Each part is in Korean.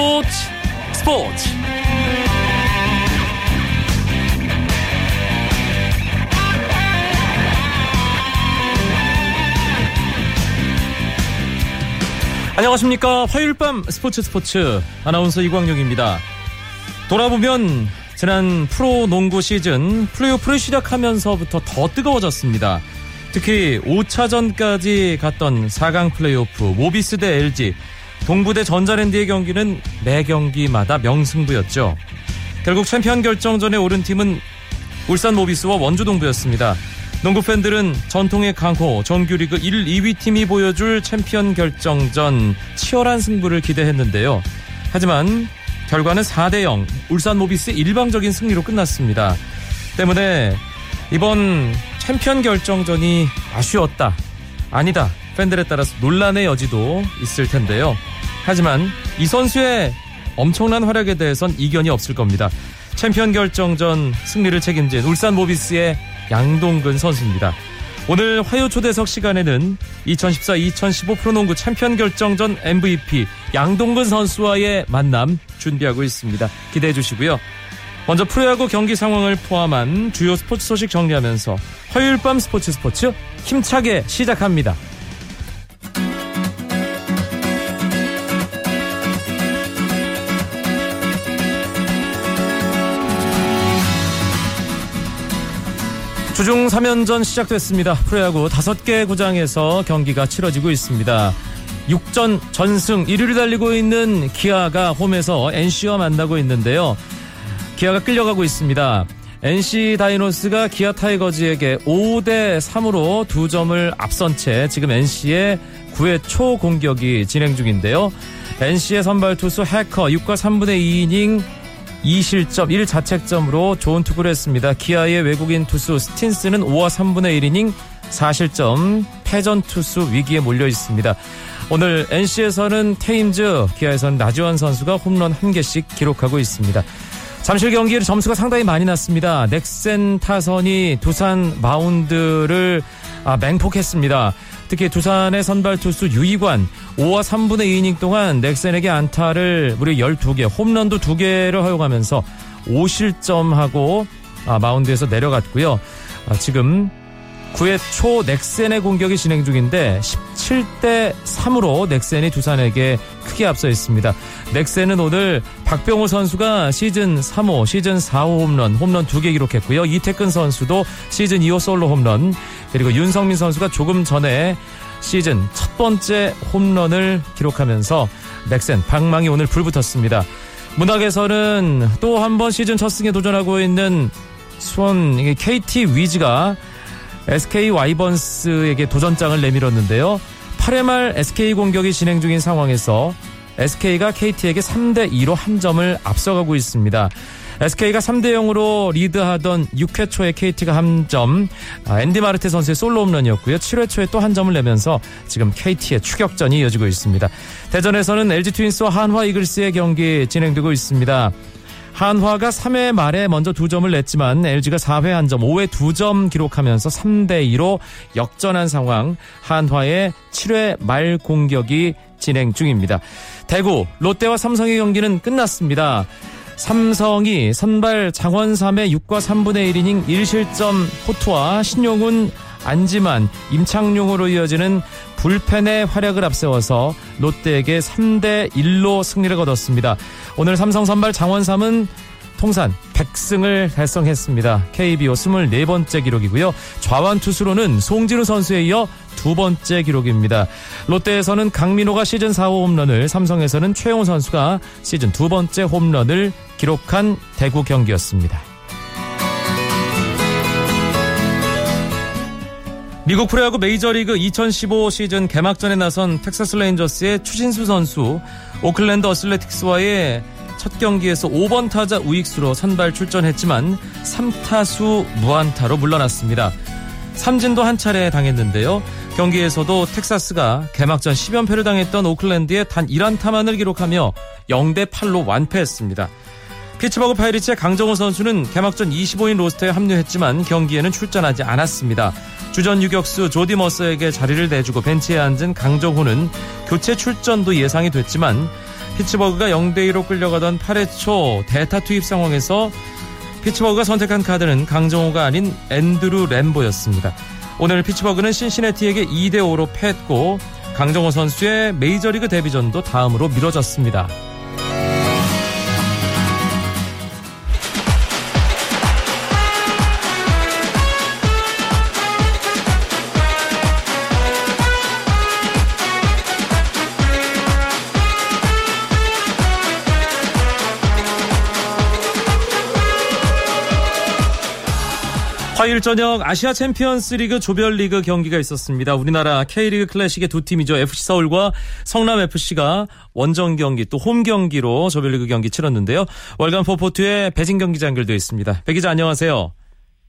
스포츠. 스포츠. 안녕하십니까. 화요일 밤 스포츠 스포츠. 아나운서 이광용입니다. 돌아보면 지난 프로 농구 시즌 플레이오프를 시작하면서부터 더 뜨거워졌습니다. 특히 5차전까지 갔던 4강 플레이오프 모비스 대 LG 동부대 전자랜드의 경기는 매 경기마다 명승부였죠. 결국 챔피언 결정전에 오른 팀은 울산 모비스와 원주 동부였습니다. 농구 팬들은 전통의 강호 정규리그 1, 2위 팀이 보여줄 챔피언 결정전 치열한 승부를 기대했는데요. 하지만 결과는 4대 0 울산 모비스의 일방적인 승리로 끝났습니다. 때문에 이번 챔피언 결정전이 아쉬웠다. 아니다. 팬들에 따라서 논란의 여지도 있을 텐데요. 하지만 이 선수의 엄청난 활약에 대해선 이견이 없을 겁니다. 챔피언 결정전 승리를 책임진 울산 모비스의 양동근 선수입니다. 오늘 화요 초대석 시간에는 2014-2015 프로농구 챔피언 결정전 MVP 양동근 선수와의 만남 준비하고 있습니다. 기대해 주시고요. 먼저 프로야구 경기 상황을 포함한 주요 스포츠 소식 정리하면서 화요일 밤 스포츠 스포츠 힘차게 시작합니다. 주중 3연전 시작됐습니다. 프로야구 5개 구장에서 경기가 치러지고 있습니다. 6전 전승 1위를 달리고 있는 기아가 홈에서 NC와 만나고 있는데요. 기아가 끌려가고 있습니다. NC 다이노스가 기아 타이거즈에게 5대 3으로 두 점을 앞선 채 지금 NC의 9회 초 공격이 진행 중인데요. NC의 선발 투수 해커 6과 3분의 2이닝 2실점 1자책점으로 좋은 투구를 했습니다. 기아의 외국인 투수 스틴스는 5와 3분의 1이닝 4실점 패전 투수 위기에 몰려 있습니다. 오늘 NC에서는 테임즈, 기아에서는 나지원 선수가 홈런 1개씩 기록하고 있습니다. 잠실 경기에 점수가 상당히 많이 났습니다. 넥센 타선이 두산 마운드를 아, 맹폭했습니다. 특히 두산의 선발 투수 유이관 5와 3분의 2이닝 동안 넥센에게 안타를 무려 12개, 홈런도 2개를 허용하면서 5실점하고 아, 마운드에서 내려갔고요. 아, 지금 9회 초 넥센의 공격이 진행 중인데 17대 3으로 넥센이 두산에게 크게 앞서 있습니다. 넥센은 오늘 박병호 선수가 시즌 3호, 시즌 4호 홈런, 홈런 2개 기록했고요. 이태근 선수도 시즌 2호 솔로 홈런, 그리고 윤성민 선수가 조금 전에 시즌 첫 번째 홈런을 기록하면서 넥센 방망이 오늘 불붙었습니다. 문학에서는 또 한 번 시즌 첫 승에 도전하고 있는 수원 KT 위즈가 SK 와이번스에게 도전장을 내밀었는데요. 8회 말 SK 공격이 진행 중인 상황에서 SK가 KT에게 3대 2로 한 점을 앞서가고 있습니다. SK가 3대 0으로 리드하던 6회 초에 KT가 한 점, 아, 앤디 마르테 선수의 솔로 홈런이었고요. 7회 초에 또 한 점을 내면서 지금 KT의 추격전이 이어지고 있습니다. 대전에서는 LG 트윈스와 한화 이글스의 경기 진행되고 있습니다. 한화가 3회 말에 먼저 두 점을 냈지만 LG가 4회 한 점, 5회 두점 기록하면서 3대 2로 역전한 상황. 한화의 7회 말 공격이 진행 중입니다. 대구 롯데와 삼성의 경기는 끝났습니다. 삼성이 선발 장원삼의 6과 3분의 1이닝 1실점 호투와 신용훈 안지만, 임창용으로 이어지는 불펜의 활약을 앞세워서 롯데에게 3대 1로 승리를 거뒀습니다. 오늘 삼성 선발 장원삼은 통산 100승을 달성했습니다. KBO 24번째 기록이고요. 좌완 투수로는 송진우 선수에 이어 두 번째 기록입니다. 롯데에서는 강민호가 시즌 4호 홈런을, 삼성에서는 최형우 선수가 시즌 두 번째 홈런을 기록한 대구 경기였습니다. 미국 프로야구 메이저리그 2015 시즌 개막전에 나선 텍사스 레인저스의 추신수 선수 오클랜드 어슬레틱스와의 첫 경기에서 5번 타자 우익수로 선발 출전했지만 3타수 무안타로 물러났습니다. 삼진도 한 차례 당했는데요. 경기에서도 텍사스가 개막전 10연패를 당했던 오클랜드에 단 1안타만을 기록하며 0대 8로 완패했습니다. 피츠버그 파이리츠의 강정호 선수는 개막전 25인 로스터에 합류했지만 경기에는 출전하지 않았습니다. 주전 유격수 조디 머서에게 자리를 내주고 벤치에 앉은 강정호는 교체 출전도 예상이 됐지만 피츠버그가 0대2로 끌려가던 8회 초 대타 투입 상황에서 피츠버그가 선택한 카드는 강정호가 아닌 앤드루 램보였습니다. 오늘 피츠버그는 신시내티에게 2대5로 패했고 강정호 선수의 메이저리그 데뷔전도 다음으로 미뤄졌습니다. 화요일 저녁 아시아 챔피언스 리그 조별리그 경기가 있었습니다. 우리나라 K리그 클래식의 두 팀이죠. FC 서울과 성남 FC가 원정 경기 또 홈 경기로 조별리그 경기 치렀는데요. 월간 포포투의 배진경 기자 연결되어 있습니다. 배 기자 안녕하세요.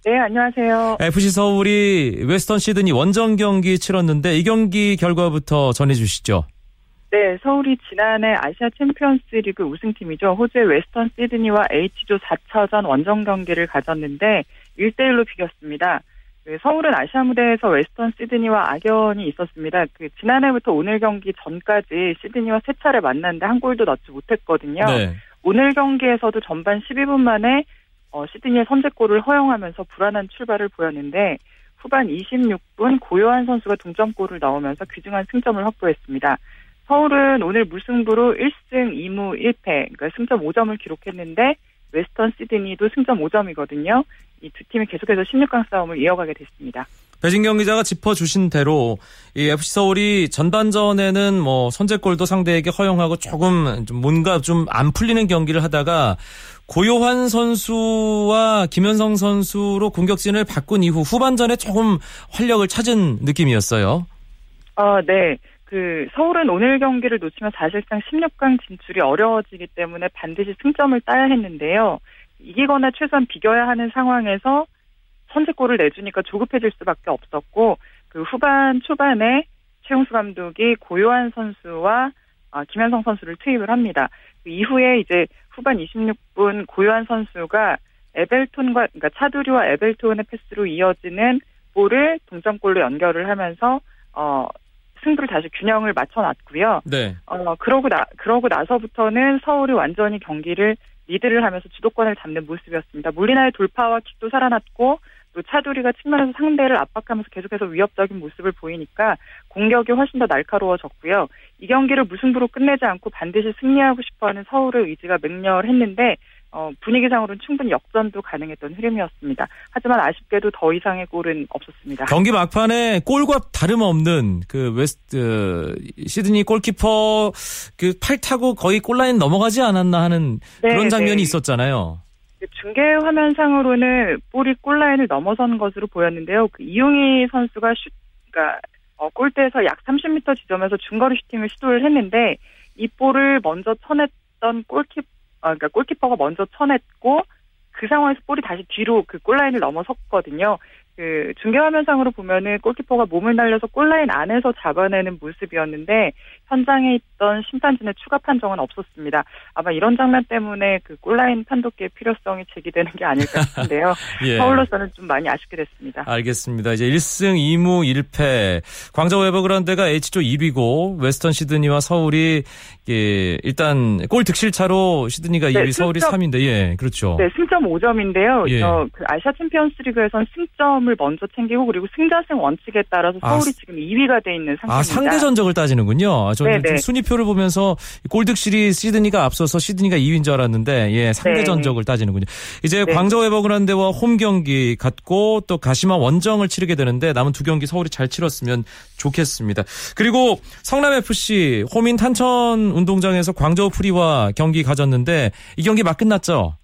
네, 안녕하세요. FC 서울이 웨스턴 시드니 원정 경기 치렀는데 이 경기 결과부터 전해 주시죠. 네, 서울이 지난해 아시아 챔피언스 리그 우승팀이죠. 호주의 웨스턴 시드니와 H조 4차전 원정 경기를 가졌는데 1대1로 비겼습니다. 그 서울은 아시아 무대에서 웨스턴 시드니와 악연이 있었습니다. 그 지난해부터 오늘 경기 전까지 시드니와 세 차례 만났는데 한 골도 넣지 못했거든요. 네. 오늘 경기에서도 전반 12분 만에 어, 시드니의 선제골을 허용하면서 불안한 출발을 보였는데 후반 26분 고요한 선수가 동점골을 넣으면서 귀중한 승점을 확보했습니다. 서울은 오늘 무승부로 1승 2무 1패, 그러니까 승점 5점을 기록했는데 웨스턴 시드니도 승점 5점이거든요. 이 두 팀이 계속해서 16강 싸움을 이어가게 됐습니다. 배진경 기자가 짚어주신 대로 이 FC 서울이 전반전에는 뭐 선제골도 상대에게 허용하고 조금 뭔가 좀 안 풀리는 경기를 하다가 고요환 선수와 김현성 선수로 공격진을 바꾼 이후 후반전에 조금 활력을 찾은 느낌이었어요. 아, 네. 그 서울은 오늘 경기를 놓치면 사실상 16강 진출이 어려워지기 때문에 반드시 승점을 따야 했는데요. 이기거나 최소한 비겨야 하는 상황에서 선제골을 내주니까 조급해질 수밖에 없었고 그 후반 초반에 최용수 감독이 고요한 선수와 아, 김현성 선수를 투입을 합니다. 그 이후에 이제 후반 26분 고요한 선수가 에벨톤과 그러니까 차두리와 에벨톤의 패스로 이어지는 볼을 동점골로 연결을 하면서 어 승부를 다시 균형을 맞춰 놨고요. 네. 어 그러고 나 그러고 나서부터는 서울이 완전히 경기를 리드를 하면서 주도권을 잡는 모습이었습니다. 몰리나의 돌파와 킥도 살아났고 또 차두리가 측면에서 상대를 압박하면서 계속해서 위협적인 모습을 보이니까 공격이 훨씬 더 날카로워졌고요. 이 경기를 무승부로 끝내지 않고 반드시 승리하고 싶어하는 서울의 의지가 맹렬했는데 어, 분위기상으로는 충분히 역전도 가능했던 흐름이었습니다. 하지만 아쉽게도 더 이상의 골은 없었습니다. 경기 막판에 골과 다름없는 그 웨스트 시드니 골키퍼 그 팔 타고 거의 골라인 넘어가지 않았나 하는 네, 그런 장면이 네. 있었잖아요. 그 중계 화면상으로는 볼이 골라인을 넘어선 것으로 보였는데요. 그 이용희 선수가 슛, 그러니까 어, 골대에서 약 30m 지점에서 중거리 슈팅을 시도를 했는데 이 볼을 먼저 쳐냈던 골키퍼 어, 그러니까 골키퍼가 먼저 쳐냈고 그 상황에서 볼이 다시 뒤로 그 골라인을 넘어섰거든요. 그 중계화면상으로 보면은 골키퍼가 몸을 날려서 골라인 안에서 잡아내는 모습이었는데 현장에 있던 심판진의 추가 판정은 없었습니다. 아마 이런 장면 때문에 그 골라인 판독기의 필요성이 제기되는 게 아닐까 싶은데요. 예. 서울로서는 좀 많이 아쉽게 됐습니다. 알겠습니다. 이제 1승 2무 1패. 광저우 에버그란드가 H조 1위고 웨스턴 시드니와 서울이 예, 일단 골 득실차로 시드니가 네, 2위, 서울이 3위인데 예, 그렇죠. 네, 승점 5점인데요. 예. 어, 그 아시아 챔피언스리그에서는 승점 을 먼저 챙기고 그리고 승자승 원칙에 따라서 아, 서울이 아, 지금 2위가 돼 있는 상태입니다. 아, 상대 전적을 따지는군요. 저는 네, 네. 순위표를 보면서 골득실이 시드니가 앞서서 시드니가 2위인 줄 알았는데 예, 상대 네. 전적을 따지는군요. 이제 네. 광저우 에버그란데와 홈 경기 갖고 또 가시마 원정을 치르게 되는데 남은 두 경기 서울이 잘 치렀으면 좋겠습니다. 그리고 성남 FC 홈인 탄천 운동장에서 광저우 프리와 경기 가졌는데 이 경기 막 끝났죠?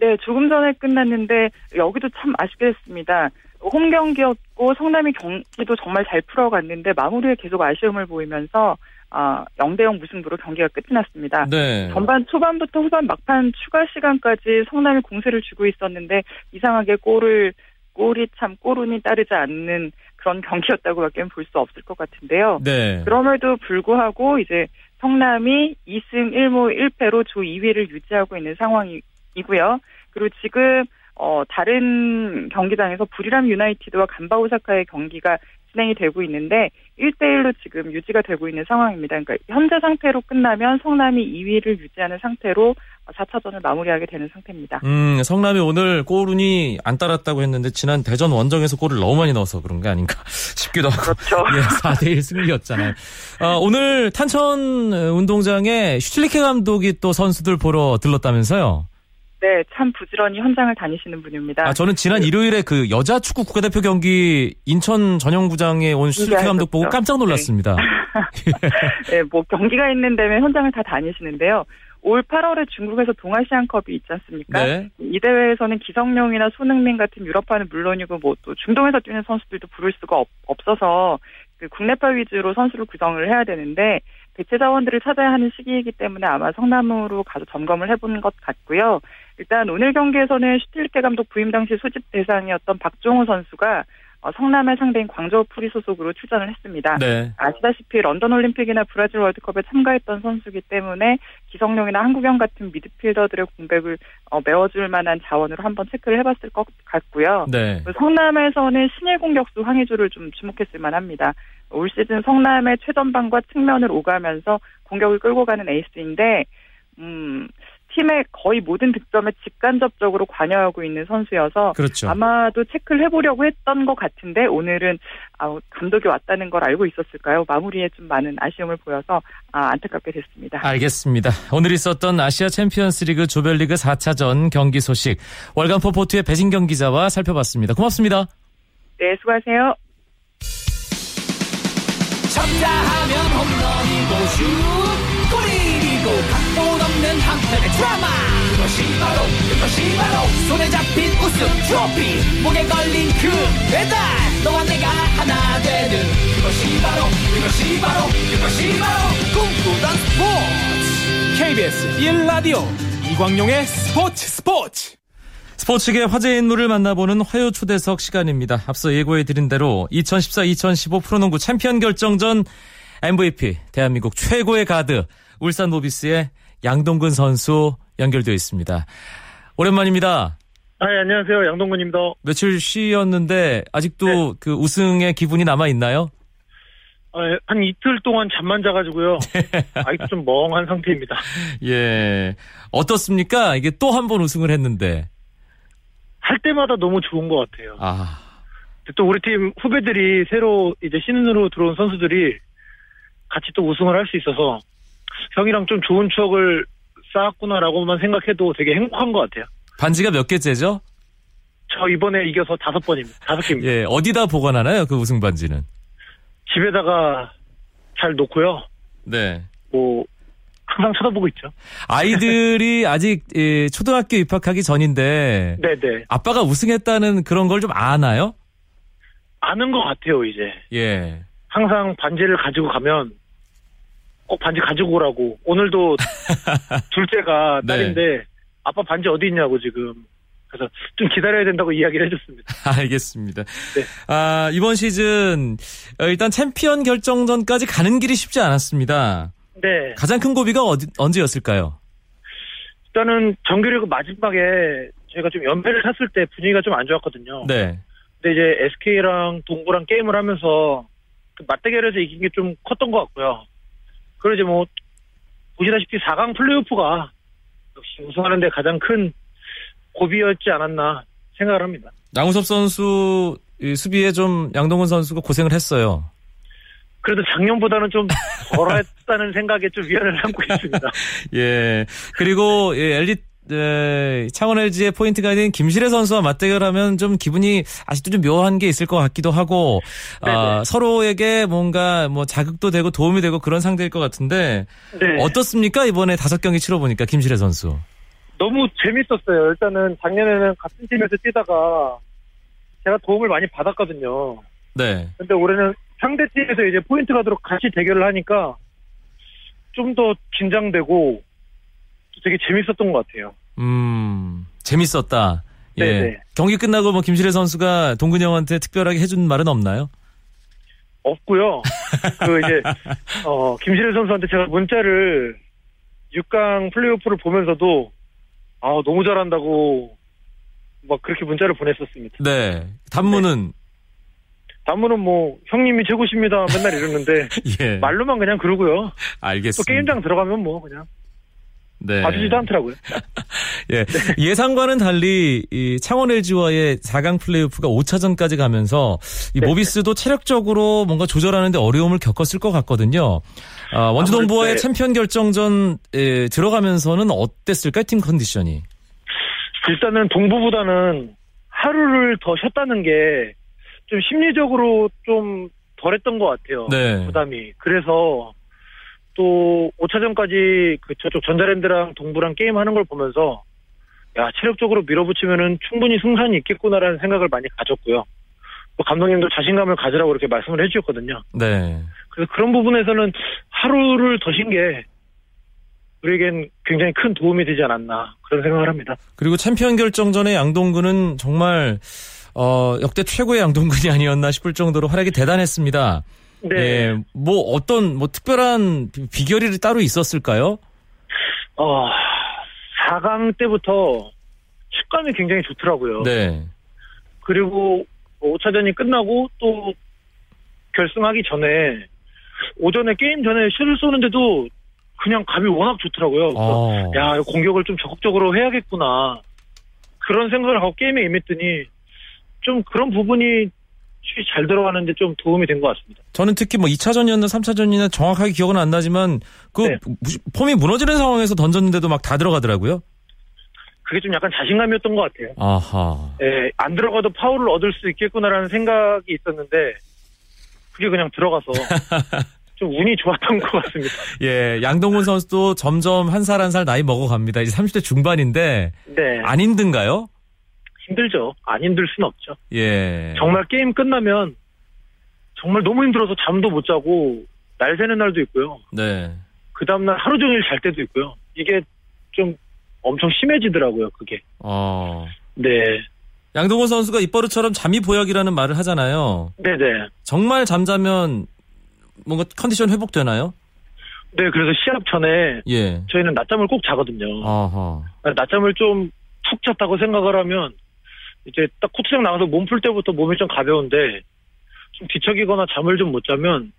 네, 조금 전에 끝났는데 여기도 참 아쉽게 됐습니다. 홈 경기였고 성남이 경기도 정말 잘 풀어갔는데 마무리에 계속 아쉬움을 보이면서 어, 0대0 무승부로 경기가 끝이 났습니다. 네. 전반 초반부터 후반 막판 추가 시간까지 성남이 공세를 주고 있었는데 이상하게 골을 골이 참 골운이 따르지 않는 그런 경기였다고밖에 볼 수 없을 것 같은데요. 네. 그럼에도 불구하고 이제 성남이 2승 1무 1패로 조 2위를 유지하고 있는 상황이고요. 그리고 지금 어, 다른 경기장에서 부리람 유나이티드와 간바 오사카의 경기가 진행이 되고 있는데 1대1로 지금 유지가 되고 있는 상황입니다. 그러니까 현재 상태로 끝나면 성남이 2위를 유지하는 상태로 4차전을 마무리하게 되는 상태입니다. 음, 성남이 오늘 골운이 안 따랐다고 했는데 지난 대전 원정에서 골을 너무 많이 넣어서 그런 게 아닌가 싶기도 하고. 그렇죠. 예, 4대1 승리였잖아요. 아, 오늘 탄천 운동장에 슈틸리케 감독이 또 선수들 보러 들렀다면서요? 네, 참 부지런히 현장을 다니시는 분입니다. 아, 저는 지난 일요일에 그 여자 축구 국가대표 경기 인천 전용구장에 온 슈틸리케 감독 보고 깜짝 놀랐습니다. 네, 뭐 경기가 있는 데면 현장을 다 다니시는데요. 올 8월에 중국에서 동아시안컵이 있지 않습니까? 네. 이 대회에서는 기성용이나 손흥민 같은 유럽파는 물론이고 뭐 또 중동에서 뛰는 선수들도 부를 수가 없, 없어서 그 국내파 위주로 선수를 구성을 해야 되는데 대체 자원들을 찾아야 하는 시기이기 때문에 아마 성남으로 가서 점검을 해본 것 같고요. 일단 오늘 경기에서는 슈틸리케 감독 부임 당시 소집 대상이었던 박종우 선수가 어, 성남의 상대인 광저우 푸리 소속으로 출전을 했습니다. 네. 아시다시피 런던 올림픽이나 브라질 월드컵에 참가했던 선수기 때문에 기성용이나 한국영 같은 미드필더들의 공백을 어, 메워줄 만한 자원으로 한번 체크를 해봤을 것 같고요. 네. 성남에서는 신예 공격수 황의조를 좀 주목했을 만합니다. 올 시즌 성남의 최전방과 측면을 오가면서 공격을 끌고 가는 에이스인데, 음, 팀의 거의 모든 득점에 직간접적으로 관여하고 있는 선수여서 그렇죠. 아마도 체크를 해보려고 했던 것 같은데 오늘은 아, 감독이 왔다는 걸 알고 있었을까요? 마무리에 좀 많은 아쉬움을 보여서 아, 안타깝게 됐습니다. 알겠습니다. 오늘 있었던 아시아 챔피언스리그 조별리그 4차전 경기 소식 월간포 포트의 배진경 기자와 살펴봤습니다. 고맙습니다. 네, 수고하세요. 쳤다 하면 홈런이고 슛 골이고 각본 없는 한편의 드라마. 그것이 바로 그것이 바로 손에 잡힌 우승 트로피. 목에 걸린 금메달. 너와 내가 하나 되는 그것이 바로 그것이 바로 그것이 바로 꿈꾸던 스포츠. KBS 1라디오 이광용의 스포츠 스포츠. 스포츠계 화제 인물을 만나보는 화요 초대석 시간입니다. 앞서 예고해드린 대로 2014-2015 프로농구 챔피언 결정전 MVP 대한민국 최고의 가드 울산 모비스의 양동근 선수 연결되어 있습니다. 오랜만입니다. 아, 예, 안녕하세요. 양동근입니다. 며칠 쉬었는데 아직도 네. 그 우승의 기분이 남아 있나요? 아, 예, 한 이틀 동안 잠만 자가지고요. 아직도 좀 멍한 상태입니다. 예. 어떻습니까? 이게 또 한 번 우승을 했는데. 할 때마다 너무 좋은 것 같아요. 아, 또 우리 팀 후배들이 새로 이제 신인으로 들어온 선수들이 같이 또 우승을 할 수 있어서 형이랑 좀 좋은 추억을 쌓았구나라고만 생각해도 되게 행복한 것 같아요. 반지가 몇 개째죠? 저 이번에 이겨서 다섯 번입니다. 다섯 개입니다. 예. 어디다 보관하나요? 그 우승 반지는? 집에다가 잘 놓고요. 네. 뭐 항상 쳐다보고 있죠. 아이들이 아직 예, 초등학교 입학하기 전인데 네네. 아빠가 우승했다는 그런 걸 좀 아나요? 아는 것 같아요 이제. 예. 항상 반지를 가지고 가면 꼭 반지 가지고 오라고. 오늘도 둘째가 네. 딸인데 아빠 반지 어디 있냐고 지금. 그래서 좀 기다려야 된다고 이야기를 해줬습니다. 알겠습니다. 네. 아, 이번 시즌 어, 일단 챔피언 결정전까지 가는 길이 쉽지 않았습니다. 네. 가장 큰 고비가 어디, 언제였을까요? 일단은 정규리그 마지막에 저희가 좀 연패를 탔을 때 분위기가 좀 안 좋았거든요. 네. 근데 이제 SK랑 동부랑 게임을 하면서 그 맞대결에서 이긴 게 좀 컸던 것 같고요. 이제 뭐 보시다시피 4강 플레이오프가 역시 우승하는데 가장 큰 고비였지 않았나 생각을 합니다. 양우섭 선수 이 수비에 좀 양동근 선수가 고생을 했어요. 그래도 작년보다는 좀 덜했다는 생각에 좀 위안을 삼고 있습니다. 예. 그리고 예, 엘리 트 에, 창원 LG의 포인트 가드인 김실애 선수와 맞대결하면 좀 기분이 아직도 좀 묘한 게 있을 것 같기도 하고 아, 네네. 서로에게 뭔가 뭐 자극도 되고 도움이 되고 그런 상대일 것 같은데 네. 어떻습니까 이번에 다섯 경기 치러보니까 김실애 선수 너무 재밌었어요. 일단은 작년에는 같은 팀에서 뛰다가 제가 도움을 많이 받았거든요. 네 근데 올해는 상대 팀에서 이제 포인트 가드로 같이 대결을 하니까 좀 더 긴장되고 되게 재밌었던 것 같아요. 음, 재밌었다. 예. 네네. 경기 끝나고 뭐 김실애 선수가 동근이 형한테 특별하게 해준 말은 없나요? 없고요. 그 이제 어 김신혜 선수한테 제가 문자를 6강 플레이오프를 보면서도 아 너무 잘한다고 막 그렇게 문자를 보냈었습니다. 네. 단문은 남문은 뭐 형님이 최고십니다 맨날 이러는데 예. 말로만 그냥 그러고요. 또 알겠습니다. 게임장 들어가면 뭐 그냥 네. 봐주지도 않더라고요. 예. 예상과는 달리 이 창원 LG와의 4강 플레이오프가 5차전까지 가면서 이 네. 모비스도 체력적으로 뭔가 조절하는데 어려움을 겪었을 것 같거든요. 아, 원주동부와의 네. 챔피언 결정전 에, 들어가면서는 어땠을까요? 팀 컨디션이. 일단은 동부보다는 하루를 더 쉬었다는 게 좀 심리적으로 좀 덜했던 것 같아요. 네. 부담이. 그래서 또 5차전까지 그 저쪽 전자랜드랑 동부랑 게임하는 걸 보면서 야 체력적으로 밀어붙이면은 충분히 승산이 있겠구나라는 생각을 많이 가졌고요. 또 감독님도 자신감을 가지라고 이렇게 말씀을 해주셨거든요. 네. 그래서 그런 부분에서는 하루를 더쉰게 우리에겐 굉장히 큰 도움이 되지 않았나 그런 생각을 합니다. 그리고 챔피언 결정전의 양동근은 정말 어, 역대 최고의 양동근이 아니었나 싶을 정도로 활약이 대단했습니다. 네. 예, 뭐 어떤 뭐 특별한 비- 비결이 따로 있었을까요? 어, 4강 때부터 식감이 굉장히 좋더라고요. 네. 그리고 5차전이 끝나고 또 결승하기 전에 오전에 게임 전에 슛을 쏘는데도 그냥 감이 워낙 좋더라고요. 어. 야, 공격을 좀 적극적으로 해야겠구나. 그런 생각을 하고 게임에 임했더니 좀 그런 부분이 잘 들어가는데 좀 도움이 된 것 같습니다. 저는 특히 뭐 2차전이었나 3차전이나 정확하게 기억은 안 나지만 그 네. 무- 폼이 무너지는 상황에서 던졌는데도 막 다 들어가더라고요. 그게 좀 약간 자신감이었던 것 같아요. 아하. 예, 안 들어가도 파울을 얻을 수 있겠구나라는 생각이 있었는데 그게 그냥 들어가서 좀 운이 좋았던 것 같습니다. 예, 양동근 선수도 점점 한 살 한 살 나이 먹어갑니다. 이제 30대 중반인데 네, 안 힘든가요? 힘들죠. 안 힘들 순 없죠. 예. 정말 게임 끝나면 정말 너무 힘들어서 잠도 못 자고 날 새는 날도 있고요. 네. 그 다음날 하루 종일 잘 때도 있고요. 이게 좀 엄청 심해지더라고요, 그게. 어. 네. 양동근 선수가 입버릇처럼 잠이 보약이라는 말을 하잖아요. 네네. 정말 잠자면 뭔가 컨디션 회복되나요? 네, 그래서 시합 전에 예. 저희는 낮잠을 꼭 자거든요. 아하. 낮잠을 좀 푹 잤다고 생각을 하면 이제 딱 코트장 나가서 몸 풀 때부터 몸이 좀 가벼운데 좀 뒤척이거나 잠을 좀 못 자면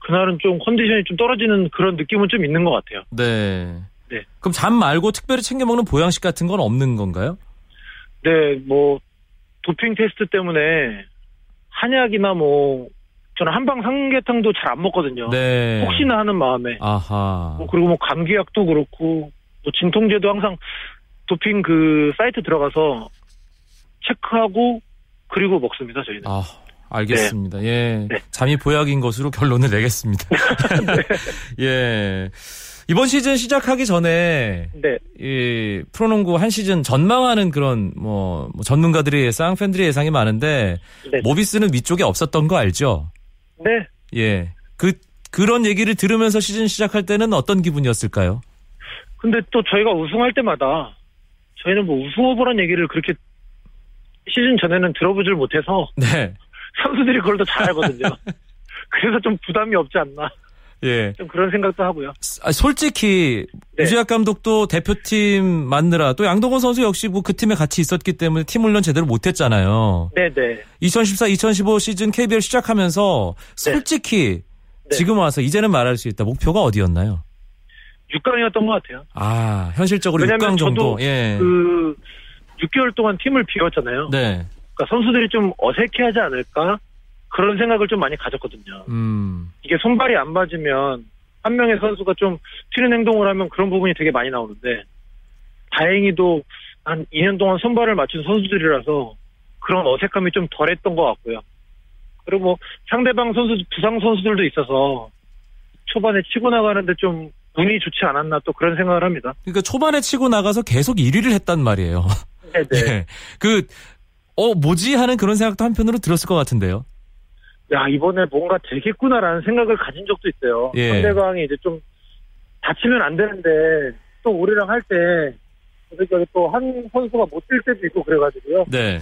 그날은 좀 컨디션이 좀 떨어지는 그런 느낌은 좀 있는 것 같아요. 네. 네. 그럼 잠 말고 특별히 챙겨 먹는 보양식 같은 건 없는 건가요? 네, 뭐 도핑 테스트 때문에 한약이나 뭐 저는 한방 삼계탕도 잘 안 먹거든요. 네. 혹시나 하는 마음에 아하. 뭐 그리고 뭐 감기약도 그렇고 뭐 진통제도 항상 도핑 그 사이트 들어가서 체크하고 그리고 먹습니다 저희는. 아, 알겠습니다. 예. 네. 잠이 보약인 것으로 결론을 내겠습니다. 예. 이번 시즌 시작하기 전에 네, 이 프로농구 한 시즌 전망하는 그런 뭐, 뭐 전문가들의 예상, 팬들의 예상이 많은데 네, 모비스는 위쪽에 없었던 거 알죠? 네. 예. 그 그런 얘기를 들으면서 시즌 시작할 때는 어떤 기분이었을까요? 근데 또 저희가 우승할 때마다 저희는 뭐 우승 후보란 얘기를 그렇게 시즌 전에는 들어보질 못해서 네. 선수들이 그걸 더 잘 알거든요. 그래서 좀 부담이 없지 않나 예. 좀 그런 생각도 하고요. 아, 솔직히 네. 유재학 감독도 대표팀 만느라 또 양동원 선수 역시 뭐 그 팀에 같이 있었기 때문에 팀 훈련 제대로 못했잖아요. 네네. 2014, 2015 시즌 KBL 시작하면서 솔직히 네. 지금 와서 이제는 말할 수 있다. 목표가 어디였나요? 6강이었던 것 같아요. 아 현실적으로 왜냐면 6강 정도. 예. 그 6개월 동안 팀을 비웠잖아요. 네. 그러니까 선수들이 좀 어색해하지 않을까 그런 생각을 좀 많이 가졌거든요. 음. 이게 손발이 안 맞으면 한 명의 선수가 좀 튀는 행동을 하면 그런 부분이 되게 많이 나오는데 다행히도 한 2년 동안 손발을 맞춘 선수들이라서 그런 어색함이 좀 덜했던 것 같고요. 그리고 뭐 상대방 선수 부상 선수들도 있어서 초반에 치고 나가는데 좀 운이 좋지 않았나 또 그런 생각을 합니다. 그러니까 초반에 치고 나가서 계속 1위를 했단 말이에요. 네네. 예. 그, 어, 뭐지? 하는 그런 생각도 한편으로 들었을 것 같은데요. 야 이번에 뭔가 되겠구나라는 생각을 가진 적도 있어요. 예. 상대방이 이제 좀 다치면 안 되는데 또 우리랑 할때또한 선수가 못 뛸 때도 있고 그래가지고요. 네.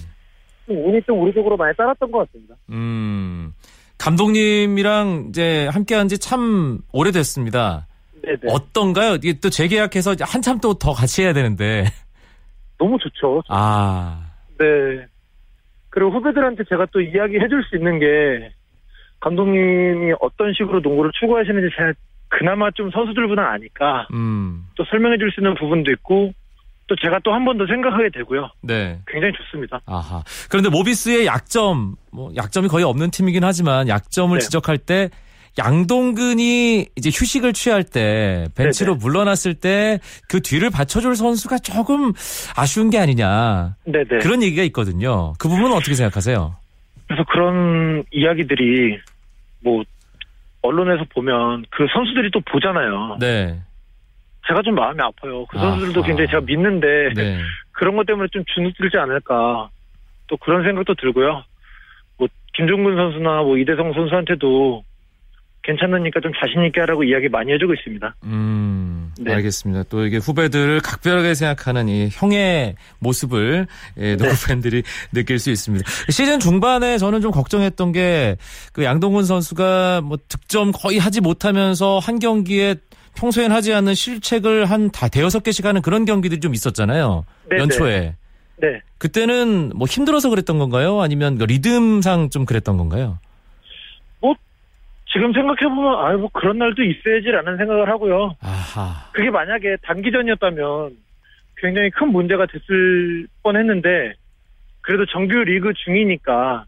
좀 운이 좀 우리 쪽으로 많이 따랐던 것 같습니다. 음. 감독님이랑 이제 함께 한 지 참 오래됐습니다. 네네. 어떤가요? 이게 또 재계약해서 한참 또 더 같이 해야 되는데. 너무 좋죠. 아. 네. 그리고 후배들한테 제가 또 이야기해 줄 수 있는 게 감독님이 어떤 식으로 농구를 추구하시는지 제가 그나마 좀 선수들보다 아니까 음. 또 설명해 줄 수 있는 부분도 있고 또 제가 또 한 번 더 생각하게 되고요. 네. 굉장히 좋습니다. 아하. 그런데 모비스의 약점, 뭐 약점이 거의 없는 팀이긴 하지만 약점을 네. 지적할 때 양동근이 이제 휴식을 취할 때 벤치로 네네. 물러났을 때 그 뒤를 받쳐줄 선수가 조금 아쉬운 게 아니냐 네네. 그런 얘기가 있거든요. 그 부분은 어떻게 생각하세요? 그래서 그런 이야기들이 뭐 언론에서 보면 그 선수들이 또 보잖아요. 네. 제가 좀 마음이 아파요. 그 선수들도 아하. 굉장히 제가 믿는데 네. 그런 것 때문에 좀 주눅들지 않을까 또 그런 생각도 들고요. 뭐 김종근 선수나 뭐 이대성 선수한테도 괜찮으니까 좀 자신 있게 하라고 이야기 많이 해주고 있습니다. 음, 네. 알겠습니다. 또 이게 후배들을 각별하게 생각하는 이 형의 모습을 예, 농구 네. 팬들이 느낄 수 있습니다. 시즌 중반에 저는 좀 걱정했던 게 그 양동근 선수가 뭐 득점 거의 하지 못하면서 한 경기에 평소엔 하지 않는 실책을 한 다 대여섯 개씩 하는 그런 경기들이 좀 있었잖아요. 네, 연초에. 네. 그때는 뭐 힘들어서 그랬던 건가요? 아니면 그 리듬상 좀 그랬던 건가요? 지금 생각해보면 아유 뭐 그런 날도 있어야지라는 생각을 하고요. 아하. 그게 만약에 단기전이었다면 굉장히 큰 문제가 됐을 뻔 했는데 그래도 정규 리그 중이니까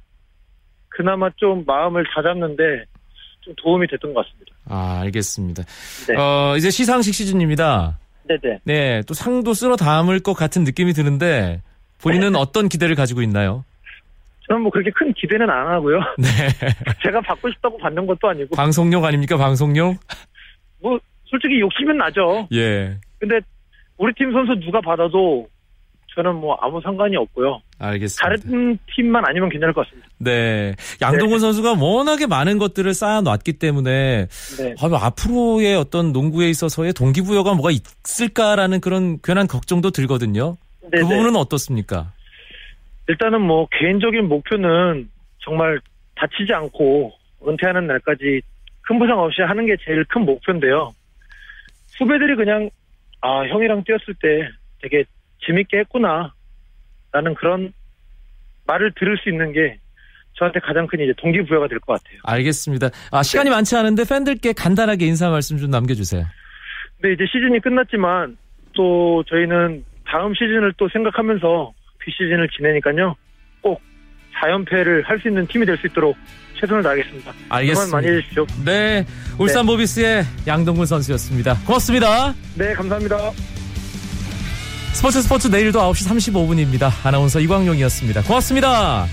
그나마 좀 마음을 다잡는데 좀 도움이 됐던 것 같습니다. 아, 알겠습니다. 네. 어, 이제 시상식 시즌입니다. 네네. 네, 또 상도 쓸어 담을 것 같은 느낌이 드는데 본인은 어떤 기대를 가지고 있나요? 저는 뭐 그렇게 큰 기대는 안 하고요. 네. 제가 받고 싶다고 받는 것도 아니고 방송용 아닙니까? 방송용? 뭐 솔직히 욕심은 나죠. 예. 근데 우리 팀 선수 누가 받아도 저는 뭐 아무 상관이 없고요. 알겠습니다. 다른 팀만 아니면 괜찮을 것 같습니다. 네. 양동근 선수가 워낙에 많은 것들을 쌓아놨기 때문에 네. 아, 뭐 앞으로의 어떤 농구에 있어서의 동기부여가 뭐가 있을까라는 그런 괜한 걱정도 들거든요. 그 네네. 부분은 어떻습니까? 일단은 뭐 개인적인 목표는 정말 다치지 않고 은퇴하는 날까지 큰 부상 없이 하는 게 제일 큰 목표인데요. 후배들이 그냥 아 형이랑 뛰었을 때 되게 재밌게 했구나 라는 그런 말을 들을 수 있는 게 저한테 가장 큰 이제 동기부여가 될 것 같아요. 알겠습니다. 아, 시간이 많지 않은데 팬들께 간단하게 인사 말씀 좀 남겨주세요. 근데 이제 시즌이 끝났지만 또 저희는 다음 시즌을 또 생각하면서 비시즌을 지내니까요. 꼭 4연패를 할 수 있는 팀이 될 수 있도록 최선을 다하겠습니다. 알겠습니다. 많이 해주십시오. 네, 울산 모비스의 양동근 선수였습니다. 고맙습니다. 네, 감사합니다. 스포츠 스포츠 내일도 9시 35분입니다. 아나운서 이광용이었습니다. 고맙습니다.